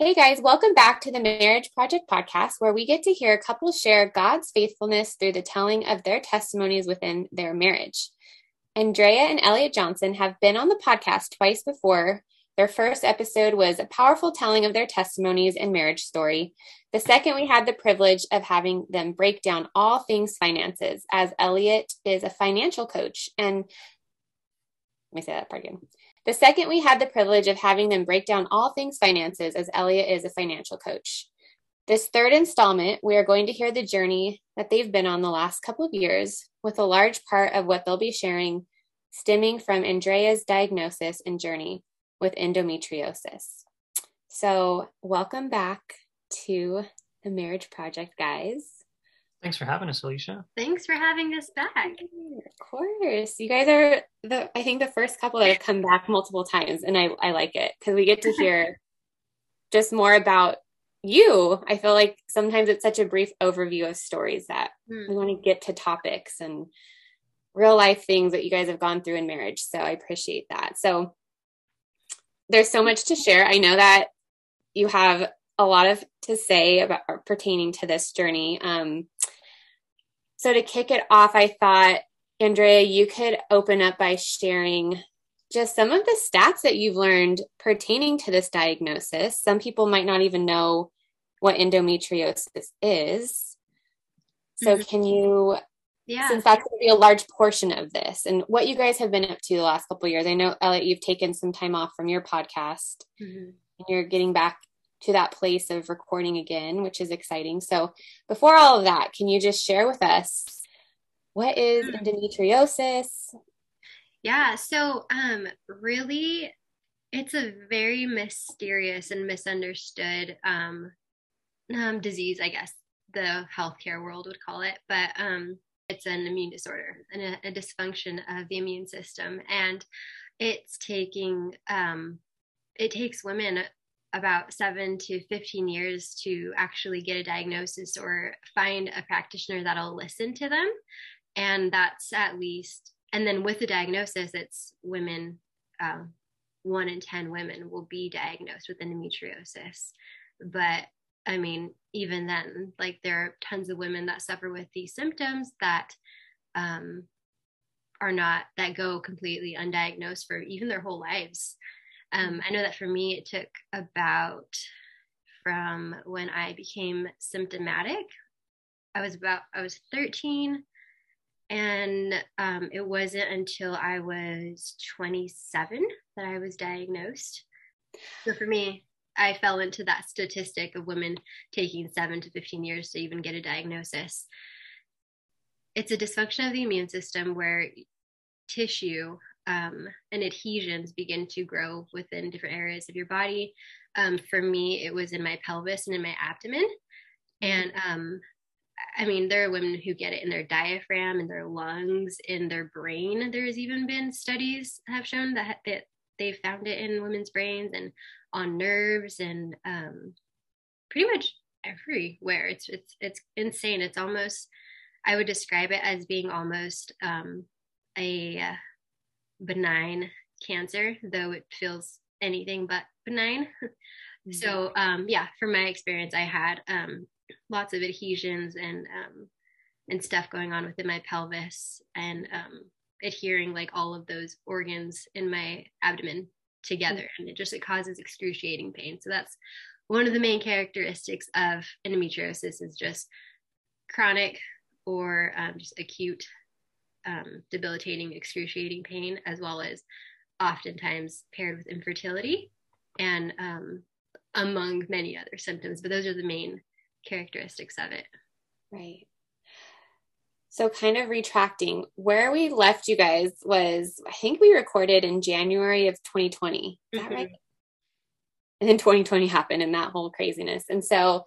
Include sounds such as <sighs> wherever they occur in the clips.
Hey guys, welcome back to the Marriage Project podcast, where we get to hear couples share God's faithfulness through the telling of their testimonies within their marriage. Andrea and Elliott Johnson have been on the podcast twice before. Their first episode was a powerful telling of their testimonies and marriage story. The second, we had the privilege of having them break down all things finances, as Elliott is a financial coach. And let me say that part again. The second, we had the privilege of having them break down all things finances, as Elliott is a financial coach. This third installment, we are going to hear the journey that they've been on the last couple of years, with a large part of what they'll be sharing stemming from Andrea's diagnosis and journey with endometriosis. So, welcome back to the Marriage Project, guys. Thanks for having us, Alicia. Thanks for having us back. Of course. You guys are the I think the first couple that have come back multiple times and I, I like it because we get to <laughs> hear just more about you. I feel like sometimes it's such a brief overview of stories that mm. we want to get to topics and real life things that you guys have gone through in marriage. So I appreciate that. So there's so much to share. I know that you have a lot of to say about pertaining to this journey. Um, so to kick it off, I thought, Andrea, you could open up by sharing just some of the stats that you've learned pertaining to this diagnosis. Some people might not even know what endometriosis is. So mm-hmm. can you yeah. since that's going to be a large portion of this and what you guys have been up to the last couple years. I know Elliott, you've taken some time off from your podcast mm-hmm. and you're getting back to that place of recording again, which is exciting. So, before all of that, can you just share with us what is mm. endometriosis? Yeah, so um really it's a very mysterious and misunderstood um, um disease, I guess the healthcare world would call it, but um it's an immune disorder and a, a dysfunction of the immune system and it's taking um it takes women about seven to 15 years to actually get a diagnosis or find a practitioner that'll listen to them. And that's at least, and then with the diagnosis, it's women, uh, one in 10 women will be diagnosed with endometriosis. But I mean, even then, like there are tons of women that suffer with these symptoms that um, are not, that go completely undiagnosed for even their whole lives. Um, I know that for me, it took about from when I became symptomatic. I was about, I was 13. And um, it wasn't until I was 27 that I was diagnosed. So for me, I fell into that statistic of women taking seven to 15 years to even get a diagnosis. It's a dysfunction of the immune system where tissue um, and adhesions begin to grow within different areas of your body. Um, for me, it was in my pelvis and in my abdomen. And um, I mean, there are women who get it in their diaphragm, in their lungs, in their brain. There's even been studies have shown that, that they found it in women's brains and on nerves and um, pretty much everywhere. It's it's it's insane. It's almost I would describe it as being almost um, a benign cancer, though it feels anything but benign. <laughs> Mm-hmm. So um, yeah, from my experience, I had um, lots of adhesions and um, and stuff going on within my pelvis and um, adhering like all of those organs in my abdomen together, mm-hmm. and it just it causes excruciating pain. So that's one of the main characteristics of endometriosis is just chronic or um, just acute um, debilitating, excruciating pain, as well as oftentimes paired with infertility and um, among many other symptoms. But those are the main characteristics of it. Right. So, kind of retracting, where we left you guys was, I think we recorded in January of 2020. Is mm-hmm. that right? And then 2020 happened and that whole craziness. And so,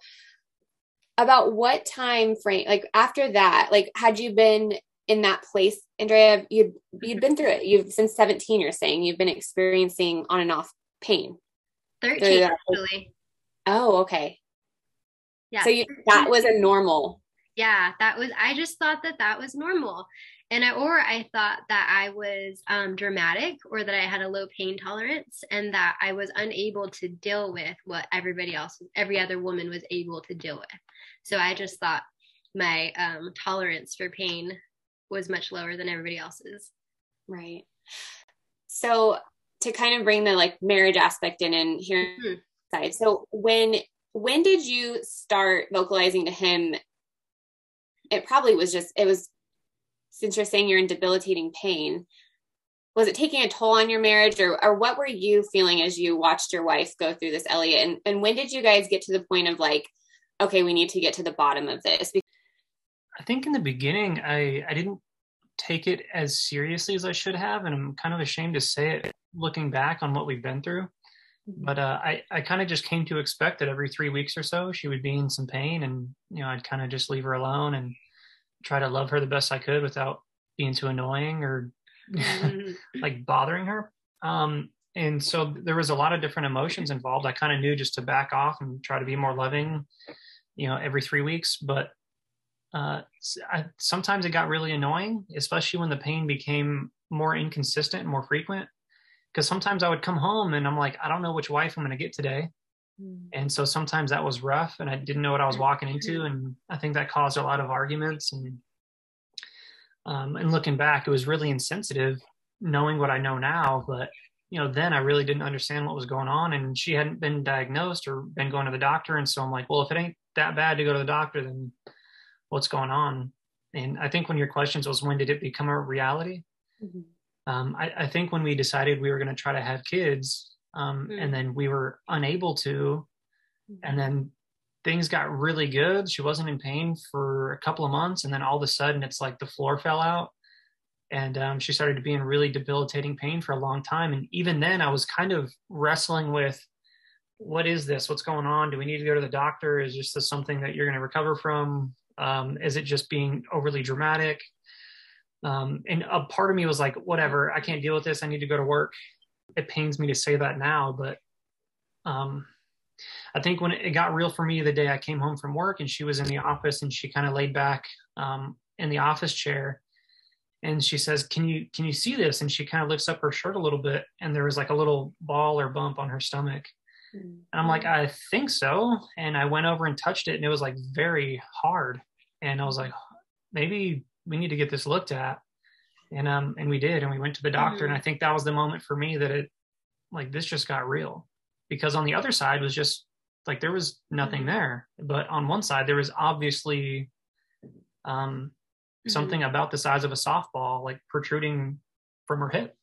about what time frame, like after that, like had you been in that place, Andrea, you'd you'd been through it. You've since 17, you're saying you've been experiencing on and off pain. 13 actually. Oh, okay. Yeah. So you, that was a normal. Yeah, that was I just thought that that was normal. and I, or I thought that I was um, dramatic or that I had a low pain tolerance and that I was unable to deal with what everybody else, every other woman was able to deal with. So I just thought my um, tolerance for pain was much lower than everybody else's. Right. So to kind of bring the like marriage aspect in and here mm-hmm. side. So when when did you start vocalizing to him? It probably was just it was since you're saying you're in debilitating pain, was it taking a toll on your marriage or, or what were you feeling as you watched your wife go through this, Elliott? And, and when did you guys get to the point of like, okay, we need to get to the bottom of this? I think in the beginning, I, I didn't take it as seriously as I should have. And I'm kind of ashamed to say it looking back on what we've been through. Mm-hmm. But uh, I, I kind of just came to expect that every three weeks or so she would be in some pain and, you know, I'd kind of just leave her alone and try to love her the best I could without being too annoying or <laughs> mm-hmm. like bothering her. Um, and so there was a lot of different emotions involved. I kind of knew just to back off and try to be more loving, you know, every three weeks. But uh, I, sometimes it got really annoying, especially when the pain became more inconsistent and more frequent. Because sometimes I would come home and I'm like, I don't know which wife I'm going to get today. Mm. And so sometimes that was rough and I didn't know what I was walking <laughs> into. Mm-hmm. And I think that caused a lot of arguments. And, um, and looking back, it was really insensitive knowing what I know now. But, you know, then I really didn't understand what was going on. And she hadn't been diagnosed or been going to the doctor. And so I'm like, well, if it ain't that bad to go to the doctor, then what's going on? And I think when your questions was when did it become a reality? Mm-hmm. Um, I, I, think when we decided we were going to try to have kids, um, mm. and then we were unable to and then things got really good she wasn't in pain for a couple of months and then all of a sudden it's like the floor fell out and um, she started to be in really debilitating pain for a long time and even then i was kind of wrestling with what is this what's going on do we need to go to the doctor is this something that you're going to recover from um, is it just being overly dramatic um, and a part of me was like whatever i can't deal with this i need to go to work it pains me to say that now, but um, I think when it got real for me the day I came home from work and she was in the office and she kind of laid back um, in the office chair and she says, "Can you can you see this?" And she kind of lifts up her shirt a little bit and there was like a little ball or bump on her stomach. Mm-hmm. And I'm like, "I think so." And I went over and touched it and it was like very hard. And I was like, "Maybe we need to get this looked at." and um and we did and we went to the doctor mm-hmm. and i think that was the moment for me that it like this just got real because on the other side was just like there was nothing mm-hmm. there but on one side there was obviously um mm-hmm. something about the size of a softball like protruding from her hip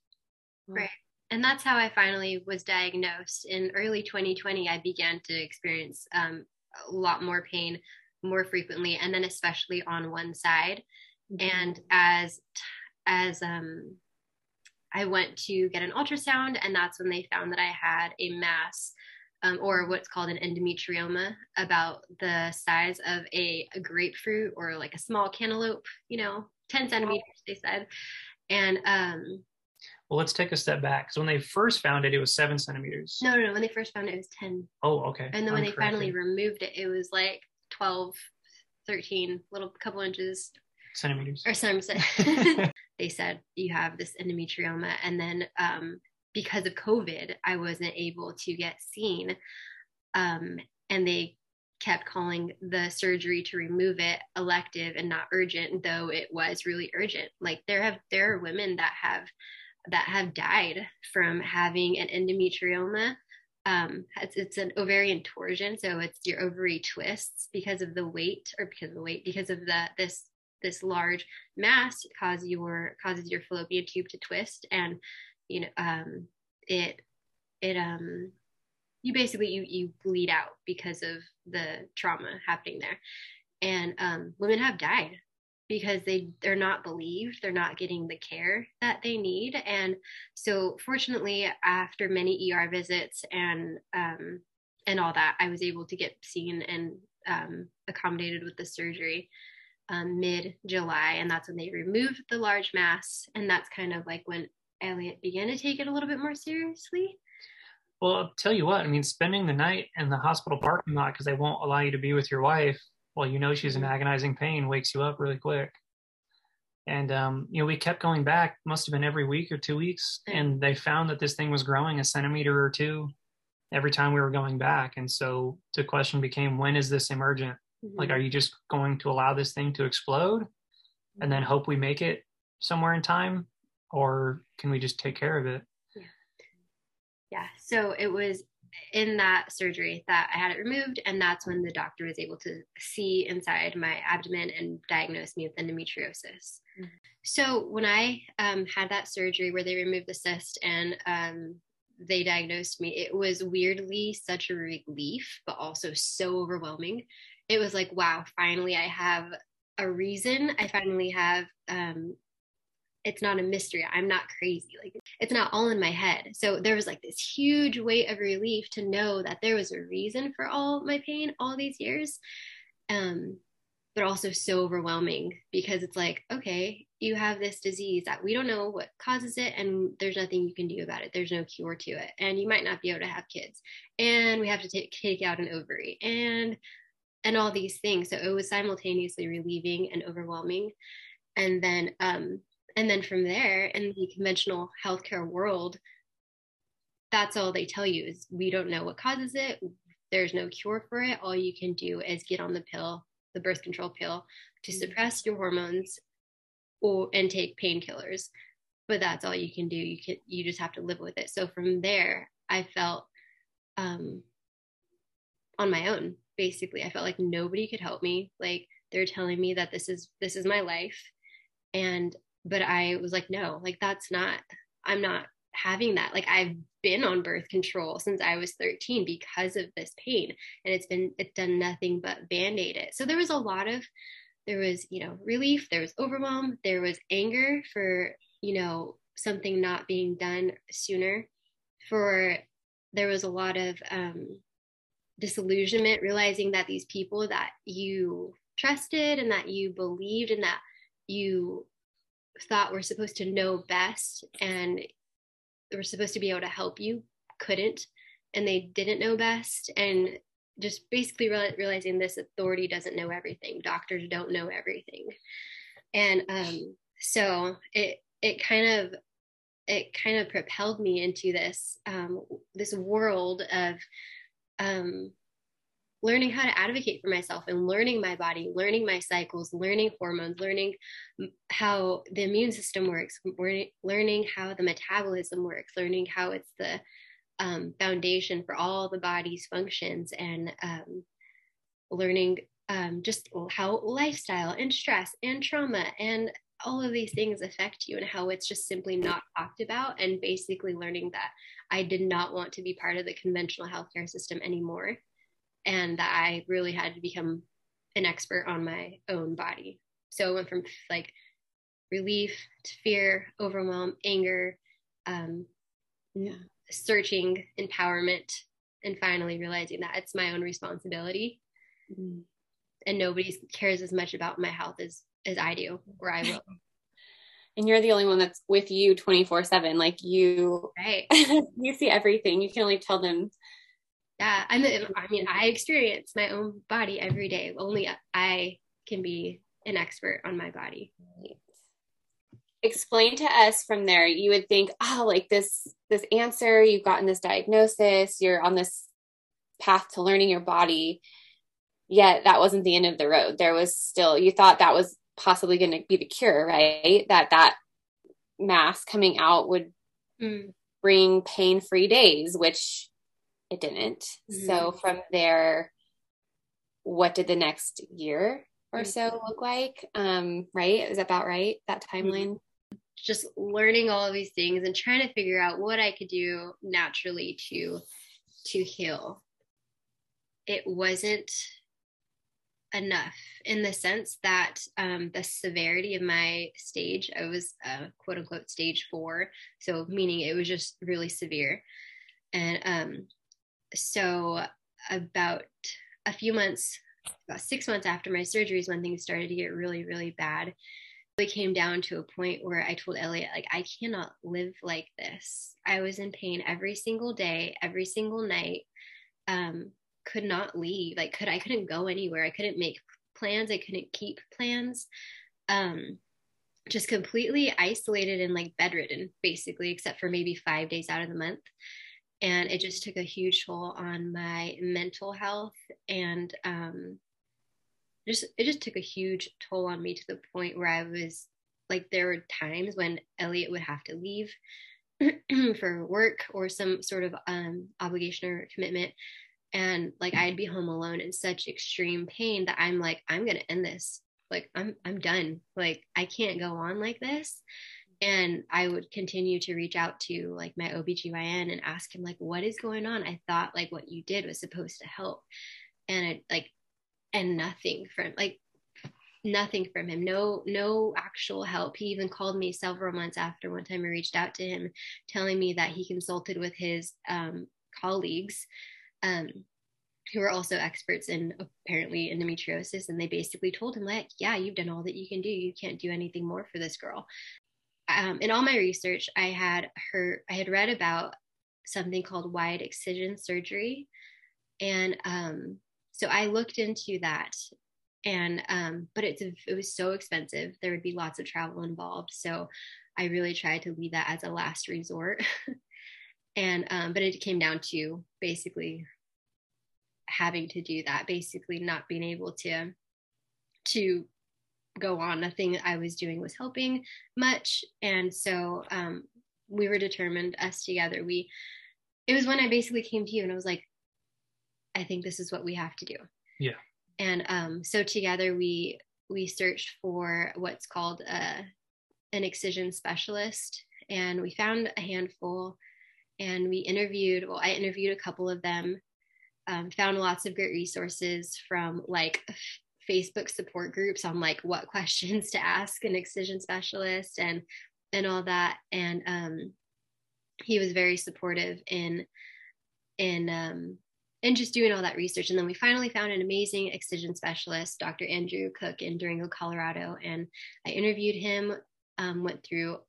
right and that's how i finally was diagnosed in early 2020 i began to experience um, a lot more pain more frequently and then especially on one side mm-hmm. and as as um, I went to get an ultrasound, and that's when they found that I had a mass, um, or what's called an endometrioma, about the size of a, a, grapefruit or like a small cantaloupe, you know, 10 centimeters, they said. And um, well, let's take a step back. So when they first found it, it was seven centimeters. No, no, no. When they first found it, it was 10. Oh, okay. And then when I'm they corrected. finally removed it, it was like 12, 13, little couple inches. Centimeters. Or centimeters. <laughs> <laughs> they said you have this endometrioma and then um, because of covid i wasn't able to get seen um, and they kept calling the surgery to remove it elective and not urgent though it was really urgent like there have there are women that have that have died from having an endometrioma. Um, it's, it's an ovarian torsion so it's your ovary twists because of the weight or because of the weight because of the this this large mass cause your causes your fallopian tube to twist and you know um, it it um you basically you you bleed out because of the trauma happening there. And um, women have died because they they're not believed. They're not getting the care that they need. And so fortunately after many er visits and um, and all that i was able to get seen and um, accommodated with the surgery um, mid July, and that's when they removed the large mass, and that's kind of like when Elliott began to take it a little bit more seriously. Well, I'll tell you what, I mean, spending the night in the hospital parking lot because they won't allow you to be with your wife while you know she's in mm-hmm. agonizing pain wakes you up really quick. And um, you know, we kept going back. Must have been every week or two weeks, and they found that this thing was growing a centimeter or two every time we were going back. And so the question became, when is this emergent? Mm-hmm. Like, are you just going to allow this thing to explode, and then hope we make it somewhere in time, or can we just take care of it? Yeah. Yeah. So it was in that surgery that I had it removed, and that's when the doctor was able to see inside my abdomen and diagnose me with endometriosis. Mm-hmm. So when I um, had that surgery where they removed the cyst and um, they diagnosed me, it was weirdly such a relief, but also so overwhelming. It was like, wow, finally I have a reason. I finally have um, it's not a mystery. I'm not crazy. Like it's not all in my head. So there was like this huge weight of relief to know that there was a reason for all my pain all these years. Um, but also so overwhelming because it's like, okay, you have this disease that we don't know what causes it and there's nothing you can do about it. There's no cure to it. And you might not be able to have kids. And we have to take take out an ovary and and all these things. So it was simultaneously relieving and overwhelming. And then um and then from there, in the conventional healthcare world, that's all they tell you is we don't know what causes it. There's no cure for it. All you can do is get on the pill, the birth control pill, to mm-hmm. suppress your hormones or and take painkillers. But that's all you can do. You can you just have to live with it. So from there, I felt um, on my own. Basically, I felt like nobody could help me. Like they're telling me that this is this is my life, and but I was like, no, like that's not, I'm not having that. Like I've been on birth control since I was 13 because of this pain. And it's been, it's done nothing but band aid it. So there was a lot of, there was, you know, relief, there was overwhelm, there was anger for, you know, something not being done sooner. For there was a lot of um, disillusionment, realizing that these people that you trusted and that you believed and that you thought were supposed to know best and were supposed to be able to help you couldn't and they didn't know best. And just basically realizing this authority doesn't know everything. Doctors don't know everything. And um, so it it kind of it kind of propelled me into this um, this world of um, learning how to advocate for myself and learning my body, learning my cycles, learning hormones, learning how the immune system works, learning how the metabolism works, learning how it's the um, foundation for all the body's functions, and um, learning um, just how lifestyle and stress and trauma and all of these things affect you and how it's just simply not talked about and basically learning that I did not want to be part of the conventional healthcare system anymore and that I really had to become an expert on my own body. So it went from like relief to fear, overwhelm, anger, um, yeah. searching, empowerment, and finally realizing that it's my own responsibility. Mm-hmm. And nobody cares as much about my health as as I do, or I will. <laughs> and you're the only one that's with you 24 7 like you right <laughs> you see everything you can only tell them yeah i'm i mean i experience my own body every day. Only i can be an expert on my body. Explain to us from there. You would think oh like this this answer you've gotten this diagnosis you're on this path to learning your body yet that wasn't the end of the road. There was still you thought that was possibly going to be the cure right? That that mass coming out would mm. bring pain free days which it didn't. Mm-hmm. So from there, what did the next year or so mm-hmm. look like? Um, right? Is that about right? That mm-hmm. timeline? Just learning all of these things and trying to figure out what I could do naturally to to heal. It wasn't enough in the sense that um, the severity of my stage, I was uh, quote unquote stage four, so meaning it was just really severe. And um, so about a few months about six months after my surgeries when things started to get really really bad. It came down to a point where i told elliott like i cannot live like this. I was in pain every single day every single night. Um could not leave. Like could i couldn't go anywhere. I couldn't make plans. I couldn't keep plans. Um just completely isolated and like bedridden, basically, except for maybe five days out of the month. And it just took a huge toll on my mental health. And um, just it just took a huge toll on me to the point where I was like there were times when Elliott would have to leave <clears throat> for work or some sort of um, obligation or commitment. And like I'd be home alone in such extreme pain that I'm like I'm going to end this. Like I'm I'm done. Like I can't go on like this and I would continue to reach out to like my OBGYN and ask him like what is going on? I thought like what you did was supposed to help. And it like and nothing from like nothing from him. No no actual help. He even called me several months after one time i reached out to him telling me that he consulted with his um, colleagues um, who are also experts in apparently endometriosis. And they basically told him like yeah you've done all that you can do. You can't do anything more for this girl um, in all my research i had heard i had read about something called wide excision surgery. And um, so i looked into that and um, but it's it was so expensive. There would be lots of travel involved. So i really tried to leave that as a last resort. <laughs> And um, but it came down to basically having to do that basically not being able to to go on. Nothing i was doing was helping much. And so um, we were determined us together we it was when i basically came to you and i was like i think this is what we have to do. Yeah. And um, so together we we searched for what's called a, uh, an excision specialist and we found a handful and we interviewed well i interviewed a couple of them um, found lots of great resources from like facebook support groups on like what questions to ask an excision specialist and and all that and um, he was very supportive in in um, and just doing all that research. And then we finally found an amazing excision specialist, Dr. Andrew Cook in Durango, Colorado. And I interviewed him, um, went through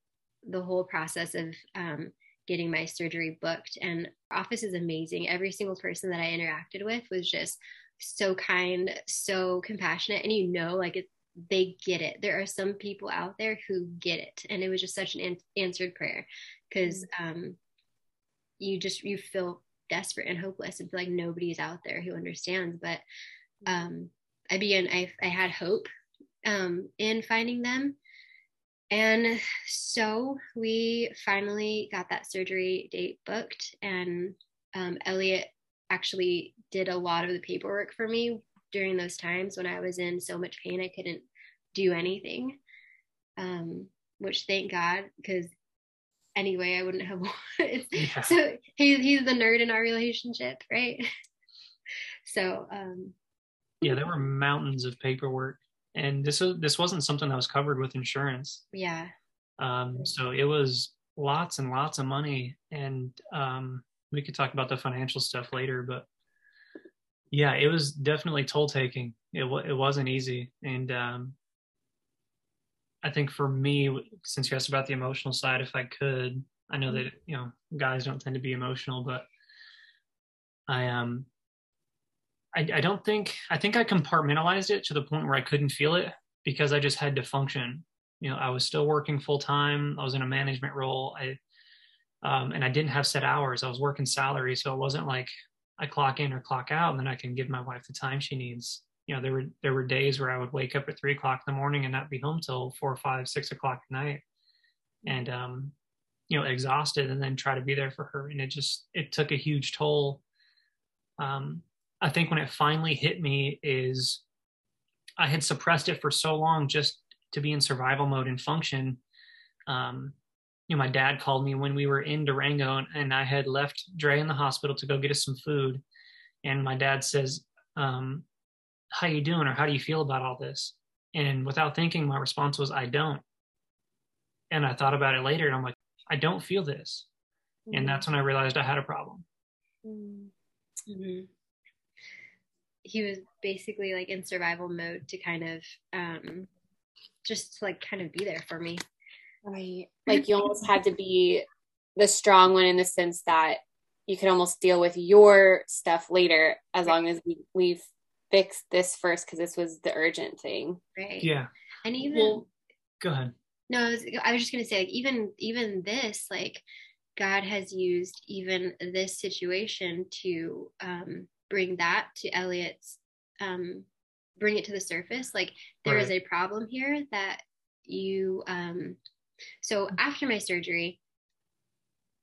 the whole process of um, getting my surgery booked. And office is amazing. Every single person that I interacted with was just so kind, so compassionate. And you know, like it, they get it. There are some people out there who get it. And it was just such an an- answered prayer because mm. um, you just, you feel desperate and hopeless and feel like nobody's out there who understands. But um, I began, I, I had hope um, in finding them. And so we finally got that surgery date booked, and um, Elliott actually did a lot of the paperwork for me during those times when I was in so much pain I couldn't do anything. Um, which thank God, because anyway, I wouldn't have. <laughs> yeah. So he's he's the nerd in our relationship, right? <laughs> so um, yeah, there were mountains of paperwork, and this was this wasn't something that was covered with insurance. Yeah. Um, so it was lots and lots of money, and um, we could talk about the financial stuff later, but yeah, it was definitely toll taking. It it wasn't easy, and um, I think for me, since you asked about the emotional side, if I could, I know that you know guys don't tend to be emotional, but I um I, I don't think I think I compartmentalized it to the point where I couldn't feel it because I just had to function. You know, I was still working full time. I was in a management role. I um, and I didn't have set hours. I was working salary, so it wasn't like I clock in or clock out, and then I can give my wife the time she needs. You know there were there were days where I would wake up at three o'clock in the morning and not be home till four five six o'clock at night. And um you know exhausted and then try to be there for her. And it just it took a huge toll. Um I think when it finally hit me is I had suppressed it for so long just to be in survival mode and function. Um you know my dad called me when we were in Durango and, and I had left Dre in the hospital to go get us some food. And my dad says um how you doing? Or how do you feel about all this? And without thinking my response was i don't. And i thought about it later and i'm like i don't feel this. Mm-hmm. and that's when i realized i had a problem. Mm-hmm. he was basically like in survival mode to kind of um just to like kind of be there for me right like you almost had to be the strong one in the sense that you could almost deal with your stuff later as long as we, we've fix this first because this was the urgent thing. Right. Yeah. And even well, go ahead. no, I was, I was just gonna say like even even this like God has used even this situation to um, bring that to Elliott's um, bring it to the surface. Like there right. is a problem here that you um so after my surgery,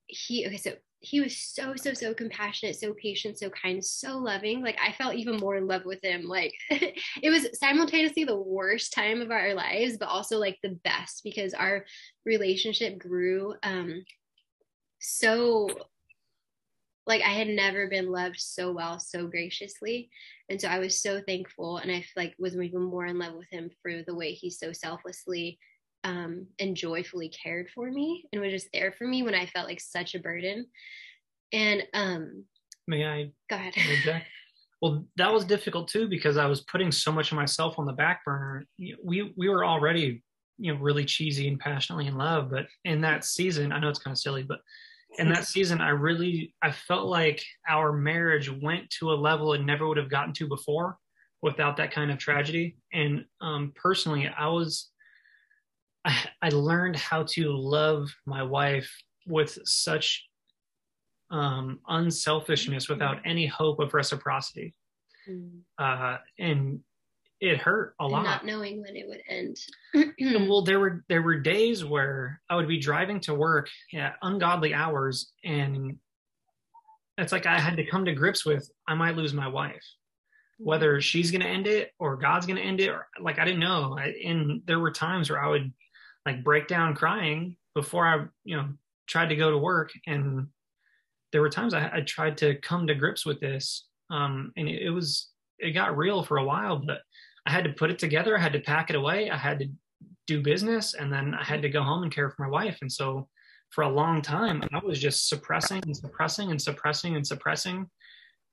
he okay, so he was so so so compassionate so patient so kind so loving. Like i felt even more in love with him. Like <laughs> it was simultaneously the worst time of our lives but also like the best because our relationship grew um so like i had never been loved so well so graciously. And so i was so thankful and i like was even more in love with him for the way he so selflessly um, and joyfully cared for me and was just there for me when I felt like such a burden. And um, may I go ahead? <laughs> Well, that was difficult too because I was putting so much of myself on the back burner. We we were already you know really cheesy and passionately in love, but in that season, I know it's kind of silly, but in that season, I really I felt like our marriage went to a level it never would have gotten to before without that kind of tragedy. And um, personally, I was I, <sighs> I learned how to love my wife with such um, unselfishness without any hope of reciprocity. Mm. Uh, and it hurt a lot. Not knowing when it would end. well, <clears throat> there were there were days where I would be driving to work at ungodly hours, and it's like I had to come to grips with I might lose my wife, whether she's going to end it or God's going to end it, or like I didn't know. I, and there were times where I would like break down crying before I, you know, tried to go to work. And there were times I, I tried to come to grips with this. Um, and it, it was, it got real for a while, but I had to put it together. I had to pack it away. I had to do business and then I had to go home and care for my wife. And so for a long time, I was just suppressing and suppressing and suppressing and suppressing.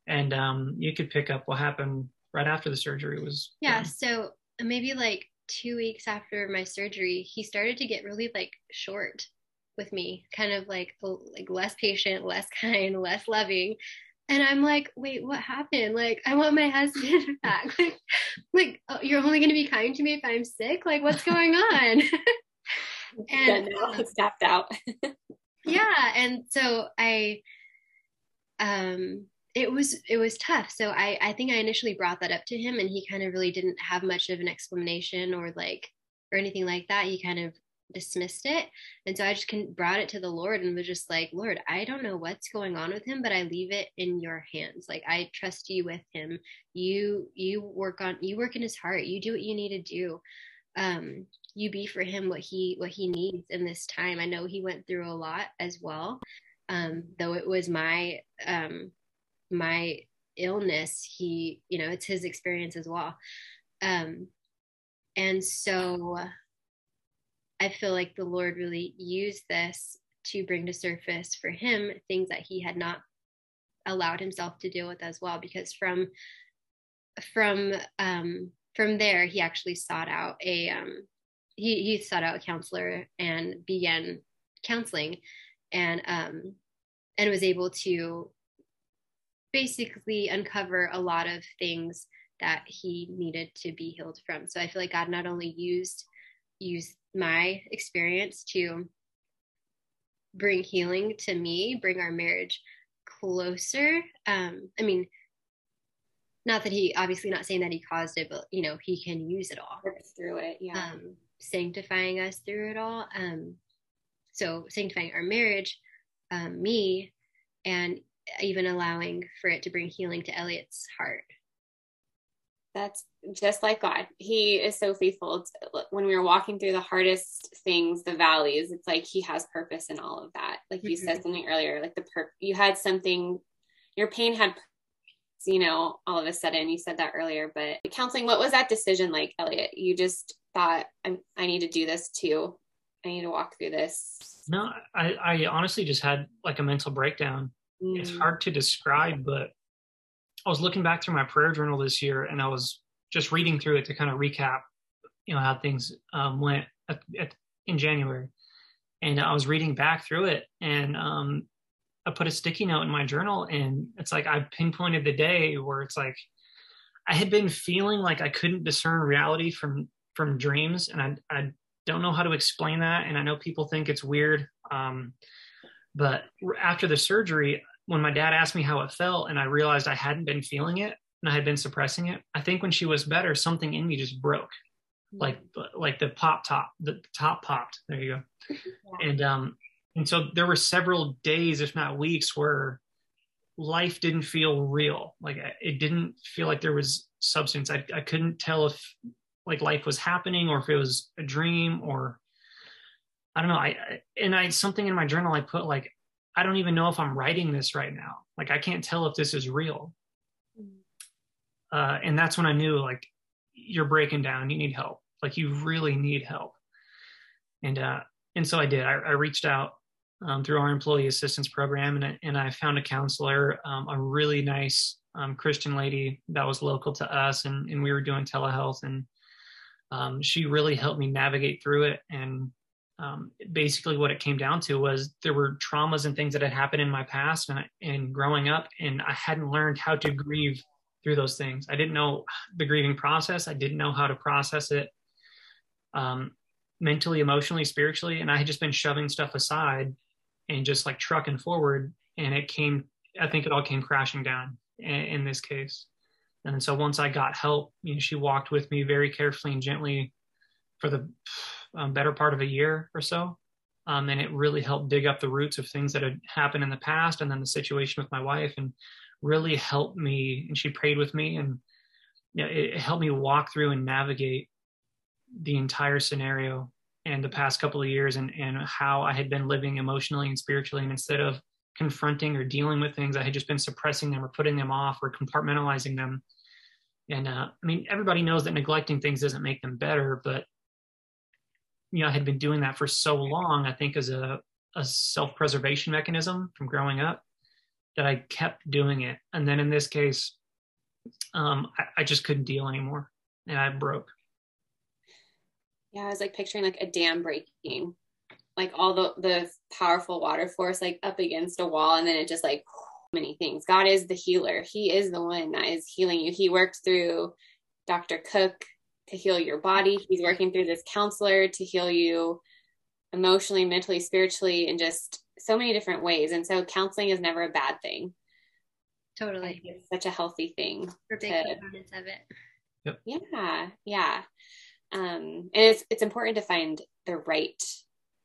And um, you could pick up what happened right after the surgery was. Yeah. Done. So maybe like two weeks after my surgery, he started to get really like short with me, kind of like like less patient, less <laughs> kind, less loving. And I'm like, wait, what happened? Like, I want my <laughs> husband back. <laughs> like, like oh, you're only going to be kind to me if I'm sick. Like, what's going on? and yeah, no, tapped out. yeah, and so I, um, it was it was tough. So i i think i initially brought that up to him and he kind of really didn't have much of an explanation or like or anything like that. He kind of dismissed it. And so i just can brought it to the lord and was just like lord i don't know what's going on with him but i leave it in your hands. Like i trust you with him. You you work on you work in his heart. You do what you need to do. Um you be for him what he what he needs in this time. I know he went through a lot as well um though it was my um my illness he you know it's his experience as well. Um and so i feel like the lord really used this to bring to surface for him things that he had not allowed himself to deal with as well because from from um from there he actually sought out a um he he sought out a counselor and began counseling and um and was able to basically uncover a lot of things that he needed to be healed from. So I feel like God not only used used my experience to bring healing to me, bring our marriage closer. Um, I mean, not that he obviously not saying that he caused it, but you know, he can use it all. through it, yeah. Um, sanctifying us through it all. Um, so sanctifying our marriage, um, me, and even allowing for it to bring healing to Elliott's heart. That's just like God. He is so faithful. When we were walking through the hardest things, the valleys, it's like He has purpose in all of that. Like you mm-hmm. said something earlier, like the per you had something, your pain had, you know, all of a sudden. You said that earlier, but counseling. What was that decision like, Elliott? You just thought, I'm, I need to do this too. I need to walk through this. No, I, I honestly just had like a mental breakdown mm. it's hard to describe, but I was looking back through my prayer journal this year and I was just reading through it to kind of recap, you know, how things um, went at, at, in January. And I was reading back through it and um, I put a sticky note in my journal and it's like I pinpointed the day where it's like I had been feeling like I couldn't discern reality from from dreams and I I don't know how to explain that, and I know people think it's weird. Um, but after the surgery, when my dad asked me how it felt, and I realized I hadn't been feeling it and I had been suppressing it, I think when she was better, something in me just broke, like like the pop top, the top popped. There you go. Yeah. <laughs> And um, and so there were several days, if not weeks, where life didn't feel real. Like it didn't feel like there was substance. I, I couldn't tell if like life was happening or if it was a dream or I don't know. I, and I something in my journal I put like I don't even know if I'm writing this right now. Like I can't tell if this is real. Uh, and that's when I knew like you're breaking down. You need help. Like you really need help. And uh, and so I did. I, I reached out um, through our employee assistance program, and I, and I found a counselor, um, a really nice um, Christian lady that was local to us, and and we were doing telehealth, and um, she really helped me navigate through it. And um, basically, what it came down to was there were traumas and things that had happened in my past and, and growing up, and I hadn't learned how to grieve through those things. I didn't know the grieving process. I didn't know how to process it. Um, mentally, emotionally, spiritually, and I had just been shoving stuff aside and just like trucking forward. And it came, I think it all came crashing down in, in this case. And so once I got help, you know, she walked with me very carefully and gently for the um, better part of a year or so. Um, and it really helped dig up the roots of things that had happened in the past and then the situation with my wife and really helped me. And she prayed with me and you know, it helped me walk through and navigate the entire scenario and the past couple of years and, and how I had been living emotionally and spiritually. And instead of confronting or dealing with things, I had just been suppressing them or putting them off or compartmentalizing them. And uh, I mean, everybody knows that neglecting things doesn't make them better, but you know, I had been doing that for so long, I think as a, a self-preservation mechanism from growing up that I kept doing it. And then in this case, um, I, I just couldn't deal anymore and I broke yeah, I was like picturing like a dam breaking, like all the the powerful water force like up against a wall, and then it just like <sighs> many things. God is the healer. He is the one that is healing you. He worked through Dr. Cook to heal your body. He's working through this counselor to heal you emotionally, mentally, spiritually, in just so many different ways. And so counseling is never a bad thing. Totally. It's such a healthy thing. For big components of it. Yep. Yeah. Yeah um, and it's it's important to find the right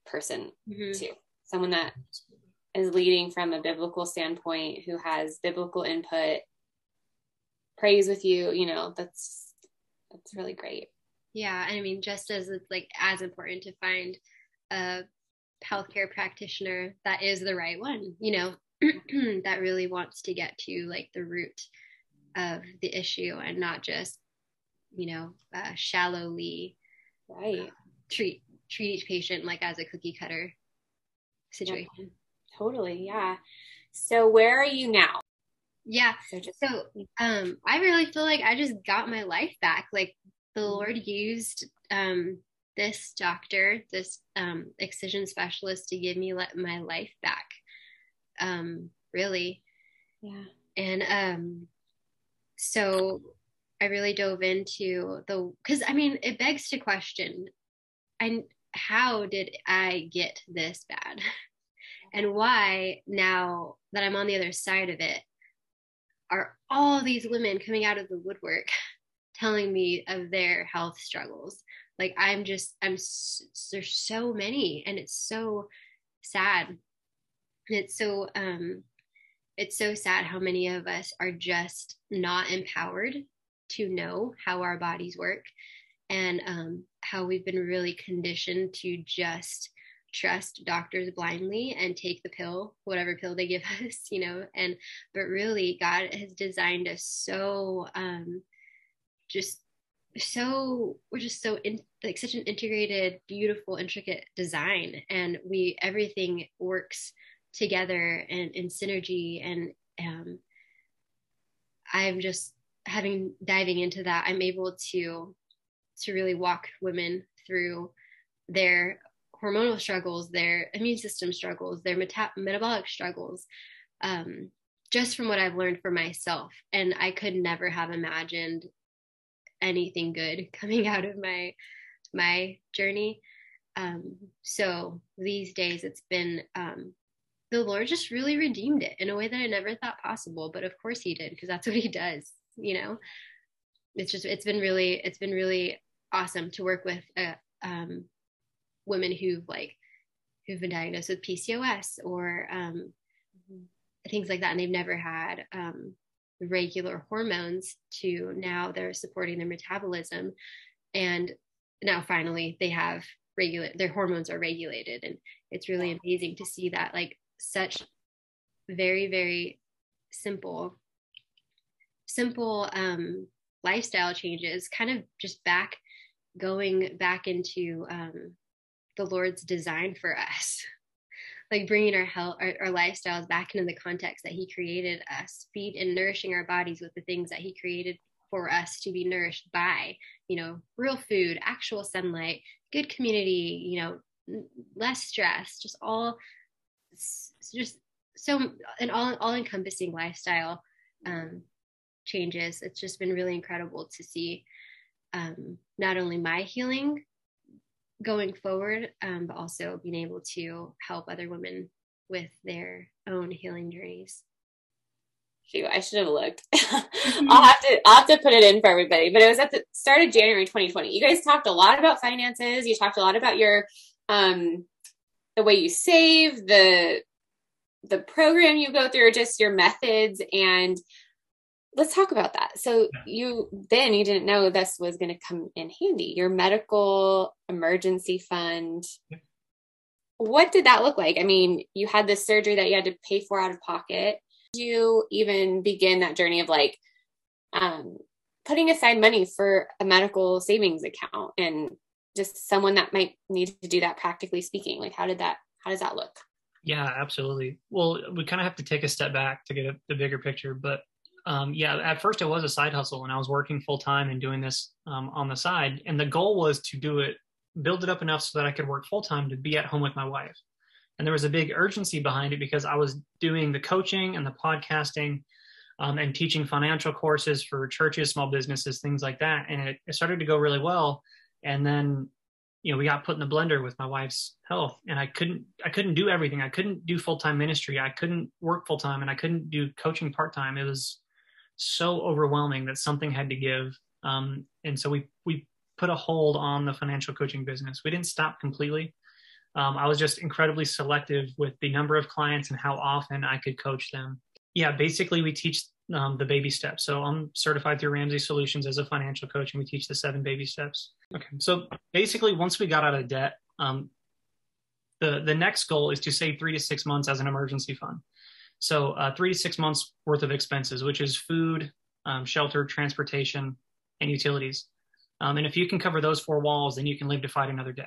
person mm-hmm. too someone that is leading from a biblical standpoint who has biblical input prays with you you know that's that's really great yeah i mean just as it's like as important to find a healthcare practitioner that is the right one you know <clears throat> that really wants to get to like the root of the issue and not just you know, uh, shallowly right. Uh, treat treat each patient like as a cookie cutter situation. Yeah, totally, yeah. So where are you now? Yeah. So, just, so um, I really feel like I just got my life back. Like the mm-hmm. Lord used um, this doctor, this um, excision specialist, to give me let my life back. Um, really. Yeah. And um, so I really dove into the because I mean it begs to question, and how did I get this bad, <laughs> and why now that I'm on the other side of it, are all these women coming out of the woodwork telling me of their health struggles? Like I'm just I'm there's so many, and it's so sad. It's so um it's so sad how many of us are just not empowered to know how our bodies work and um, how we've been really conditioned to just trust doctors blindly and take the pill whatever pill they give <laughs> us you know and but really god has designed us so um just so we're just so in like such an integrated beautiful intricate design. And we everything works together and in synergy. And um i'm just having diving into that, I'm able to to really walk women through their hormonal struggles, their immune system struggles, their meta- metabolic struggles, um, just from what I've learned for myself. And I could never have imagined anything good <laughs> coming out of my my journey. um, so these days it's been um, the Lord just really redeemed it in a way that I never thought possible. But of course He did, because that's what He does. You know, it's just it's been really it's been really awesome to work with uh, um, women who've like who've been diagnosed with PCOS or um, things like that, and they've never had um, regular hormones. To now they're supporting their metabolism, and now finally they have regular their hormones are regulated, and it's really amazing to see that like such very very simple simple um, lifestyle changes kind of just back going back into um, the lord's design for us <laughs> like bringing our health our, our, lifestyles back into the context that he created us feed and nourishing our bodies with the things that he created for us to be nourished by you know real food actual sunlight good community you know less stress just all just so an all all encompassing lifestyle um, changes. It's just been really incredible to see um, not only my healing going forward, um, but also being able to help other women with their own healing journeys. Shoot, I should have looked. <laughs> I'll have to I'll have to put it in for everybody. But it was at the start of January 2020. You guys talked a lot about finances. You talked a lot about your um the way you save, the the program you go through, just your methods and let's talk about that. So you then you didn't know this was going to come in handy. Your medical emergency fund. What did that look like? I mean, you had this surgery that you had to pay for out of pocket. Did you even begin that journey of like um, putting aside money for a medical savings account and just someone that might need to do that practically speaking? Like, how did that? How does that look? Yeah, absolutely. Well, we kind of have to take a step back to get a, the bigger picture. But um, yeah, at first it was a side hustle, and I was working full time and doing this um, on the side. And the goal was to do it, build it up enough so that I could work full time to be at home with my wife. And there was a big urgency behind it because I was doing the coaching and the podcasting um, and teaching financial courses for churches, small businesses, things like that. And it, it started to go really well. And then you know we got put in the blender with my wife's health and i couldn't i couldn't do everything i couldn't do full-time ministry i couldn't work full-time and i couldn't do coaching part-time it was so overwhelming that something had to give um, and so we we put a hold on the financial coaching business we didn't stop completely um, i was just incredibly selective with the number of clients and how often i could coach them yeah basically we teach um, the baby steps. So I'm certified through Ramsey Solutions as a financial coach, and we teach the seven baby steps. Okay, so basically, once we got out of debt, um, the the next goal is to save three to six months as an emergency fund. So uh, three to six months worth of expenses, which is food, um, shelter, transportation, and utilities. Um, and if you can cover those four walls, then you can live to fight another day.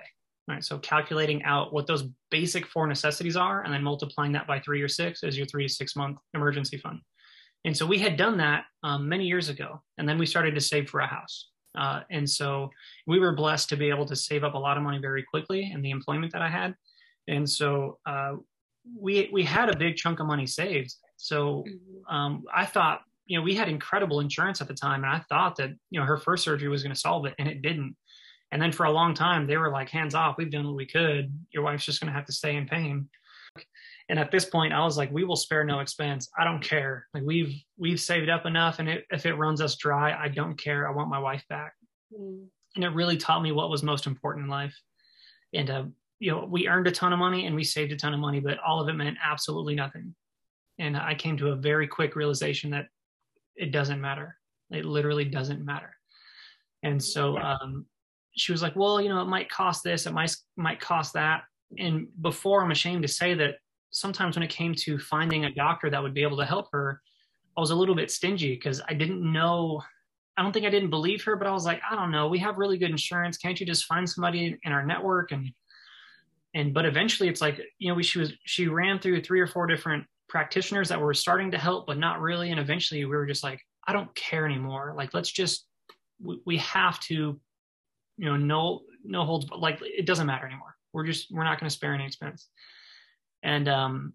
All right. So calculating out what those basic four necessities are, and then multiplying that by three or six is your three to six month emergency fund. And so we had done that um, many years ago, and then we started to save for a house. Uh, and so we were blessed to be able to save up a lot of money very quickly in the employment that I had. And so uh, we we had a big chunk of money saved. So mm-hmm. um, I thought, you know, we had incredible insurance at the time, and I thought that you know her first surgery was going to solve it, and it didn't. And then for a long time, they were like, hands off, we've done what we could. Your wife's just going to have to stay in pain. And at this point, I was like, we will spare no expense. I don't care. Like we've we've saved up enough, and it, if it runs us dry, I don't care. I want my wife back. Mm. And it really taught me what was most important in life. And uh, you know, we earned a ton of money and we saved a ton of money, but all of it meant absolutely nothing. And I came to a very quick realization that it doesn't matter. It literally doesn't matter. And so um, she was like, "Well, you know, it might cost this, it might might cost that." And before, I'm ashamed to say that sometimes when it came to finding a doctor that would be able to help her, I was a little bit stingy because I didn't know. I don't think I didn't believe her, but I was like, I don't know. We have really good insurance. Can't you just find somebody in our network? And and but eventually, it's like you know, we she was she ran through three or four different practitioners that were starting to help, but not really. And eventually, we were just like, I don't care anymore. Like, let's just we, we have to, you know, no no holds. But like, it doesn't matter anymore. We're just we're not going to spare any expense. And um,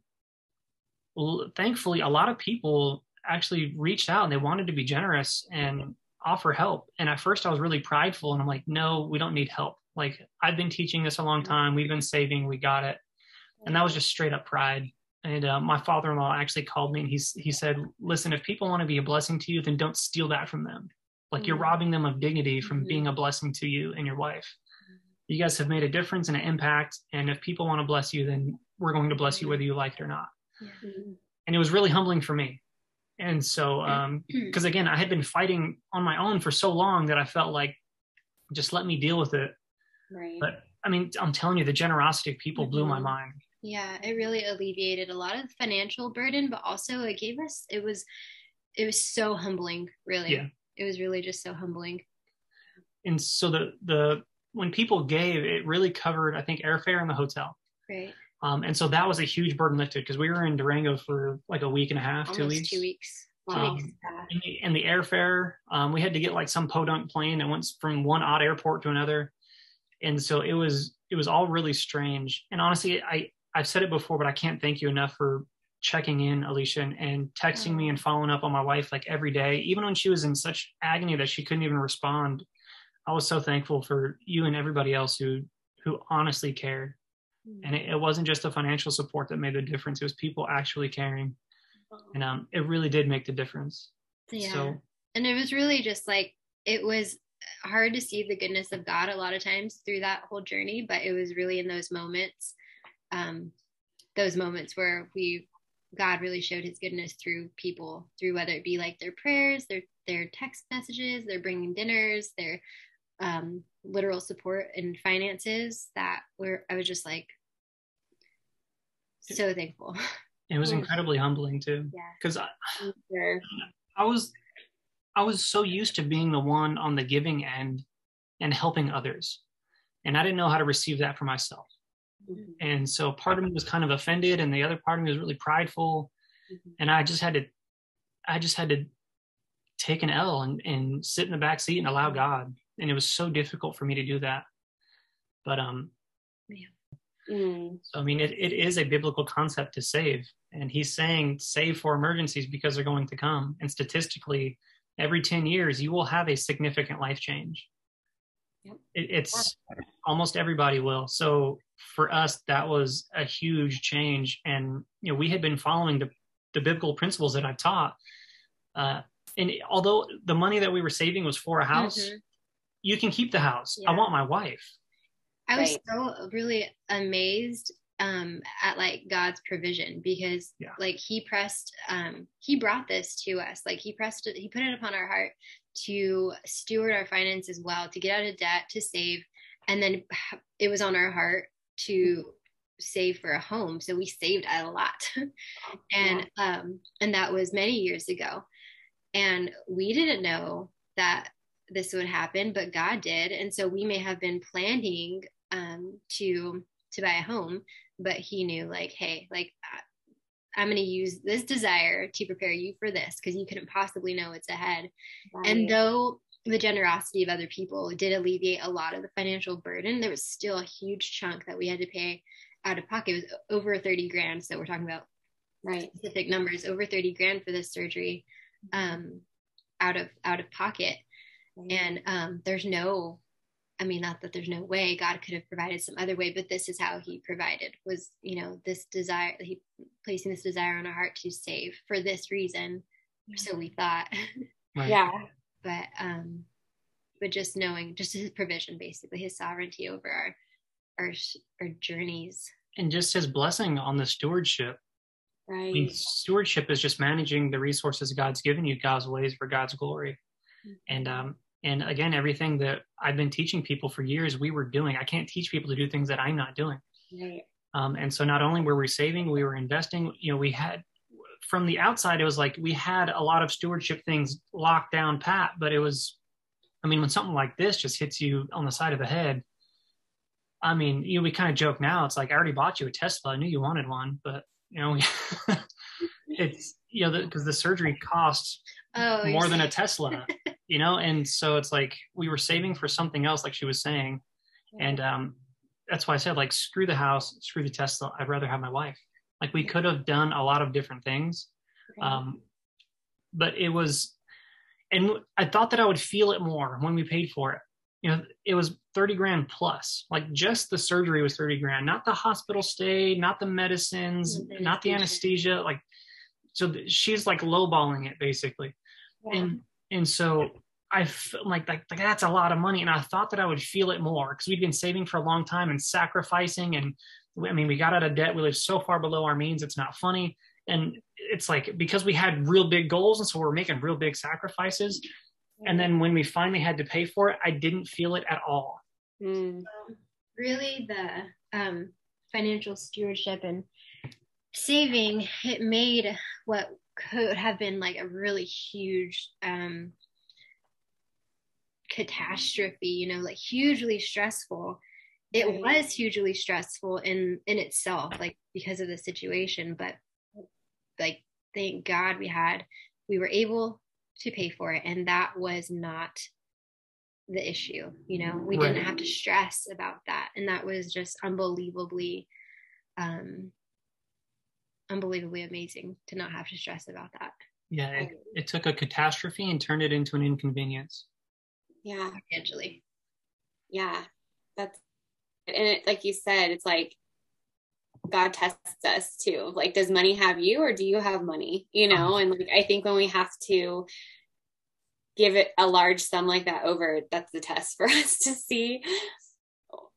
thankfully, a lot of people actually reached out and they wanted to be generous and offer help. And at first, I was really prideful and I'm like, no, we don't need help. Like I've been teaching this a long time. We've been saving. We got it. And that was just straight up pride. And uh, my father-in-law actually called me and he's, he said, listen, if people want to be a blessing to you, then don't steal that from them. Like mm-hmm. you're robbing them of dignity from mm-hmm. being a blessing to you and your wife. You guys have made a difference and an impact. And if people want to bless you, then we're going to bless you whether you like it or not. Mm-hmm. And it was really humbling for me. And so, because um, <clears throat> again, I had been fighting on my own for so long that I felt like, just let me deal with it. Right. But I mean, I'm telling you, the generosity of people blew my mm-hmm. mind. Yeah, it really alleviated a lot of the financial burden, but also it gave us, it was, it was so humbling, really. Yeah. It was really just so humbling. And so the, the, when people gave, it really covered, I think, airfare and the hotel. Right. Um, and so that was a huge burden lifted because we were in Durango for like a week and a half, Almost two weeks. Two weeks. Um, and, the, and, the, airfare, um, we had to get like some podunk plane that went from one odd airport to another, and so it was it was all really strange. And honestly, I I've said it before, but I can't thank you enough for checking in, Alicia, and, and texting me and following up on my wife like every day, even when she was in such agony that she couldn't even respond. I was so thankful for you and everybody else who who honestly cared. And it, it, wasn't just the financial support that made the difference. It was people actually caring. And um, it really did make the difference. Yeah. So, and it was really just like it was hard to see the goodness of god a lot of times through that whole journey but it was really in those moments um, those moments where we god really showed his goodness through people through whether it be like their prayers their their text messages their bringing dinners their um, literal support and finances that were I was just like so thankful. It was <laughs> incredibly humbling too. Yeah. Because I, I was I was so used to being the one on the giving end and helping others. And I didn't know how to receive that for myself. Mm-hmm. And so part of me was kind of offended and the other part of me was really prideful. Mm-hmm. And I just had to I just had to take an L and, and sit in the back seat and allow God. And it was so difficult for me to do that. But um yeah. Mm. So, I mean, it, it is a biblical concept to save. And he's saying save for emergencies because they're going to come. And statistically, every 10 years, you will have a significant life change. Yep. It, it's almost everybody will. So, for us, that was a huge change. And, you know, we had been following the, the biblical principles that I've taught. Uh, and although the money that we were saving was for a house, mm-hmm. you can keep the house. Yeah. I want my wife. I was so really amazed um at like God's provision because yeah. like he pressed um he brought this to us. Like he pressed it he put it upon our heart to steward our finances well to get out of debt to save and then it was on our heart to save for a home. So we saved a lot. <laughs> And yeah. um and that was many years ago. And we didn't know that this would happen but God did. And so we may have been planning um, to to buy a home, but he knew like, hey, like I'm going to use this desire to prepare you for this because you couldn't possibly know it's ahead. Right. And though the generosity of other people did alleviate a lot of the financial burden, there was still a huge chunk that we had to pay out of pocket. It was over 30 grand. So we're talking about right specific numbers, over 30 grand for this surgery um, out of out of pocket. Right. And um, there's no I mean, not that there's no way God could have provided some other way, but this is how He provided was, you know, this desire, He placing this desire on our heart to save for this reason. So we thought, right. yeah. But, um, but just knowing, just His provision, basically, His sovereignty over our, our, our journeys, and just His blessing on the stewardship. Right. I mean, stewardship is just managing the resources God's given you, God's ways for God's glory. Mm-hmm. And um, and again, everything that I've been teaching people for years, we were doing. I can't teach people to do things that I'm not doing. Right. Um, and so not only were we saving, we were investing. You know, we had from the outside, it was like we had a lot of stewardship things locked down pat, but it was, I mean, when something like this just hits you on the side of the head, I mean, you know, we kind of joke now. It's like I already bought you a Tesla. I knew you wanted one, but you know, <laughs> it's you know because the, the, surgery costs oh, more than a Tesla. <laughs> you know? And so it's like we were saving for something else like she was saying. And um that's why i said like screw the house screw the tesla. I'd rather have my wife. Like we could have done a lot of different things um but it was and i thought that i would feel it more when we paid for it. You know, it was 30 grand plus. Like just the surgery was 30 grand, not the hospital stay, not the medicines, not the anesthesia. Like, so she's like lowballing it basically. Yeah. And, and so I felt like, like, like that's a lot of money. And I thought that I would feel it more because we'd been saving for a long time and sacrificing. And I mean, we got out of debt. We lived so far below our means. It's not funny. And it's like, because we had real big goals. And so we're making real big sacrifices. And then when we finally had to pay for it, I didn't feel it at all. Mm. Really, the um, financial stewardship and saving, it made what could have been like a really huge um, catastrophe, you know, like hugely stressful. It was hugely stressful in in itself, like because of the situation, but like thank God we had we were able to pay for it and that was not the issue you know we right. didn't have to stress about that and that was just unbelievably um unbelievably amazing to not have to stress about that yeah it, it took a catastrophe and turned it into an inconvenience yeah financially yeah that's and it, like you said it's like God tests us too. Like, does money have you or do you have money? You know, uh-huh. and like I think when we have to give it a large sum like that over, that's the test for <laughs> us to see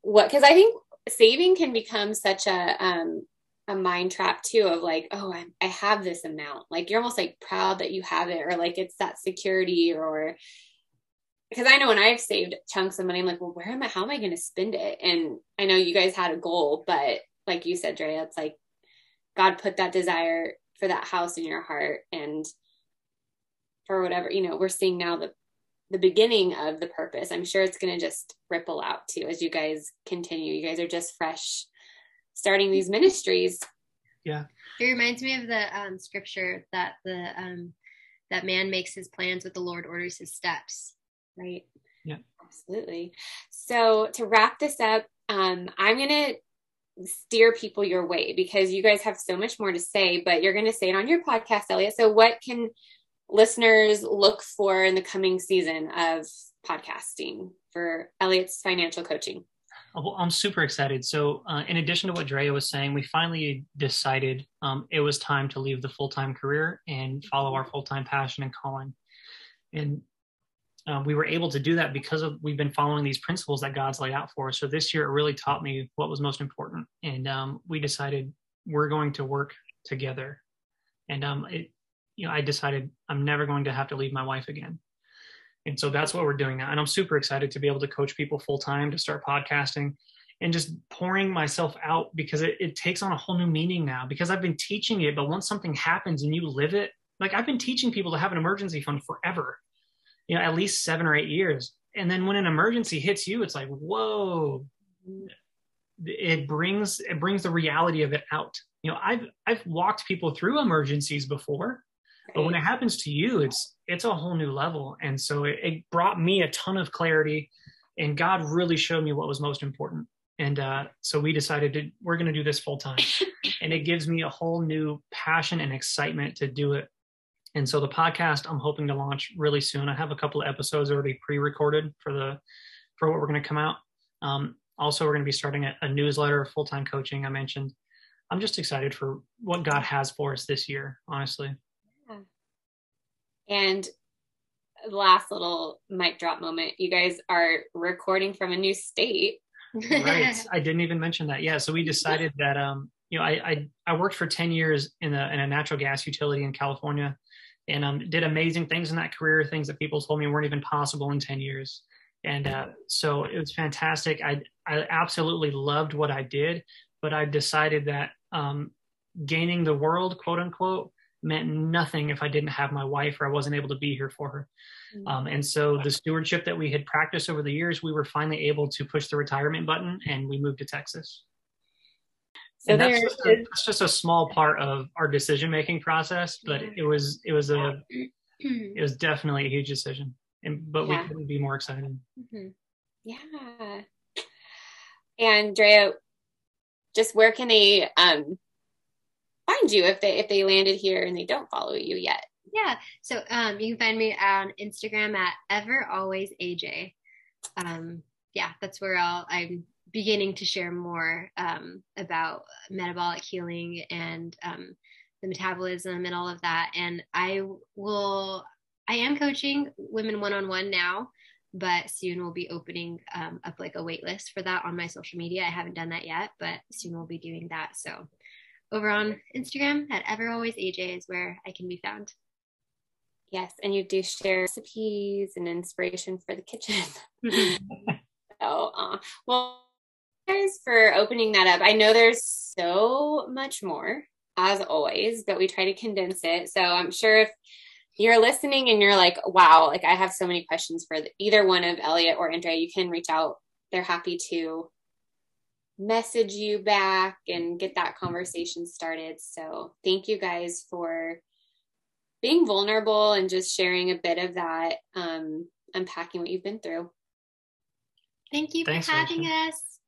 what because I think saving can become such a um a mind trap too of like, oh, I, I have this amount. Like you're almost like proud that you have it, or like it's that security, or because I know when I've saved chunks of money, I'm like, well, where am I? How am I going to spend it? And I know you guys had a goal, but like you said, Drea, it's like God put that desire for that house in your heart and for whatever, you know, we're seeing now the the beginning of the purpose. I'm sure it's gonna just ripple out too as you guys continue. You guys are just fresh starting these ministries. Yeah. It reminds me of the um, scripture that the um, that man makes his plans, but the Lord orders his steps. Right. Yeah. Absolutely. So to wrap this up, um, I'm gonna steer people your way because you guys have so much more to say, but you're going to say it on your podcast, Elliott. So, what can listeners look for in the coming season of podcasting for Elliott's financial coaching? Well, I'm super excited. So, uh, in addition to what Drea was saying, we finally decided um, it was time to leave the full time career and follow our full time passion and calling. And um, we were able to do that because of we've been following these principles that God's laid out for us. So this year it really taught me what was most important, and um, we decided we're going to work together. And um, it, you know, I decided I'm never going to have to leave my wife again. And so that's what we're doing now. And I'm super excited to be able to coach people full time to start podcasting and just pouring myself out because it, it takes on a whole new meaning now because I've been teaching it. But once something happens and you live it, like I've been teaching people to have an emergency fund forever you know, at least seven or eight years. And then when an emergency hits you, it's like, whoa, it brings, it brings the reality of it out. You know, I've, I've walked people through emergencies before, but when it happens to you, it's, it's a whole new level. And so it, it brought me a ton of clarity and God really showed me what was most important. And uh, so we decided to, we're going to do this full time. <laughs> and it gives me a whole new passion and excitement to do it and so the podcast I'm hoping to launch really soon. I have a couple of episodes already pre-recorded for the for what we're going to come out. Um, also, we're going to be starting a, a newsletter, full time coaching. I mentioned. I'm just excited for what God has for us this year. Honestly. And last little mic drop moment. You guys are recording from a new state. right. <laughs> I didn't even mention that. Yeah. So we decided that um, you know, I, I, I worked for 10 years in a, in a natural gas utility in California and um, did amazing things in that career, things that people told me weren't even possible in 10 years. And uh, so it was fantastic. I, I absolutely loved what I did, but I decided that um, gaining the world, quote unquote, meant nothing if I didn't have my wife or I wasn't able to be here for her. Mm-hmm. Um, and so the stewardship that we had practiced over the years, we were finally able to push the retirement button and we moved to Texas. So that's just, a, that's just a small part of our decision making process, but it was it was a it was definitely a huge decision, and but yeah. we couldn't be more excited. Mm-hmm. Yeah. And Drea, just where can they um, find you if they if they landed here and they don't follow you yet? Yeah. So um, you can find me on Instagram at ever always AJ. um, yeah, that's where I'll, I'm beginning to share more um, about metabolic healing and um, the metabolism and all of that. And I will, I am coaching women one on one now, but soon we'll be opening um, up like a wait list for that on my social media. I haven't done that yet, but soon we'll be doing that. So over on Instagram at Ever Always AJ is where I can be found. Yes, and you do share recipes and inspiration for the kitchen. <laughs> so, uh, well, guys for opening that up. I know there's so much more, as always, but we try to condense it. So I'm sure if you're listening and you're like, wow, like I have so many questions for either one of Elliott or Andrea, you can reach out. They're happy to message you back and get that conversation started. So thank you guys for being vulnerable and just sharing a bit of that, um, unpacking what you've been through. Thank you Thanks, for having Rachel. us.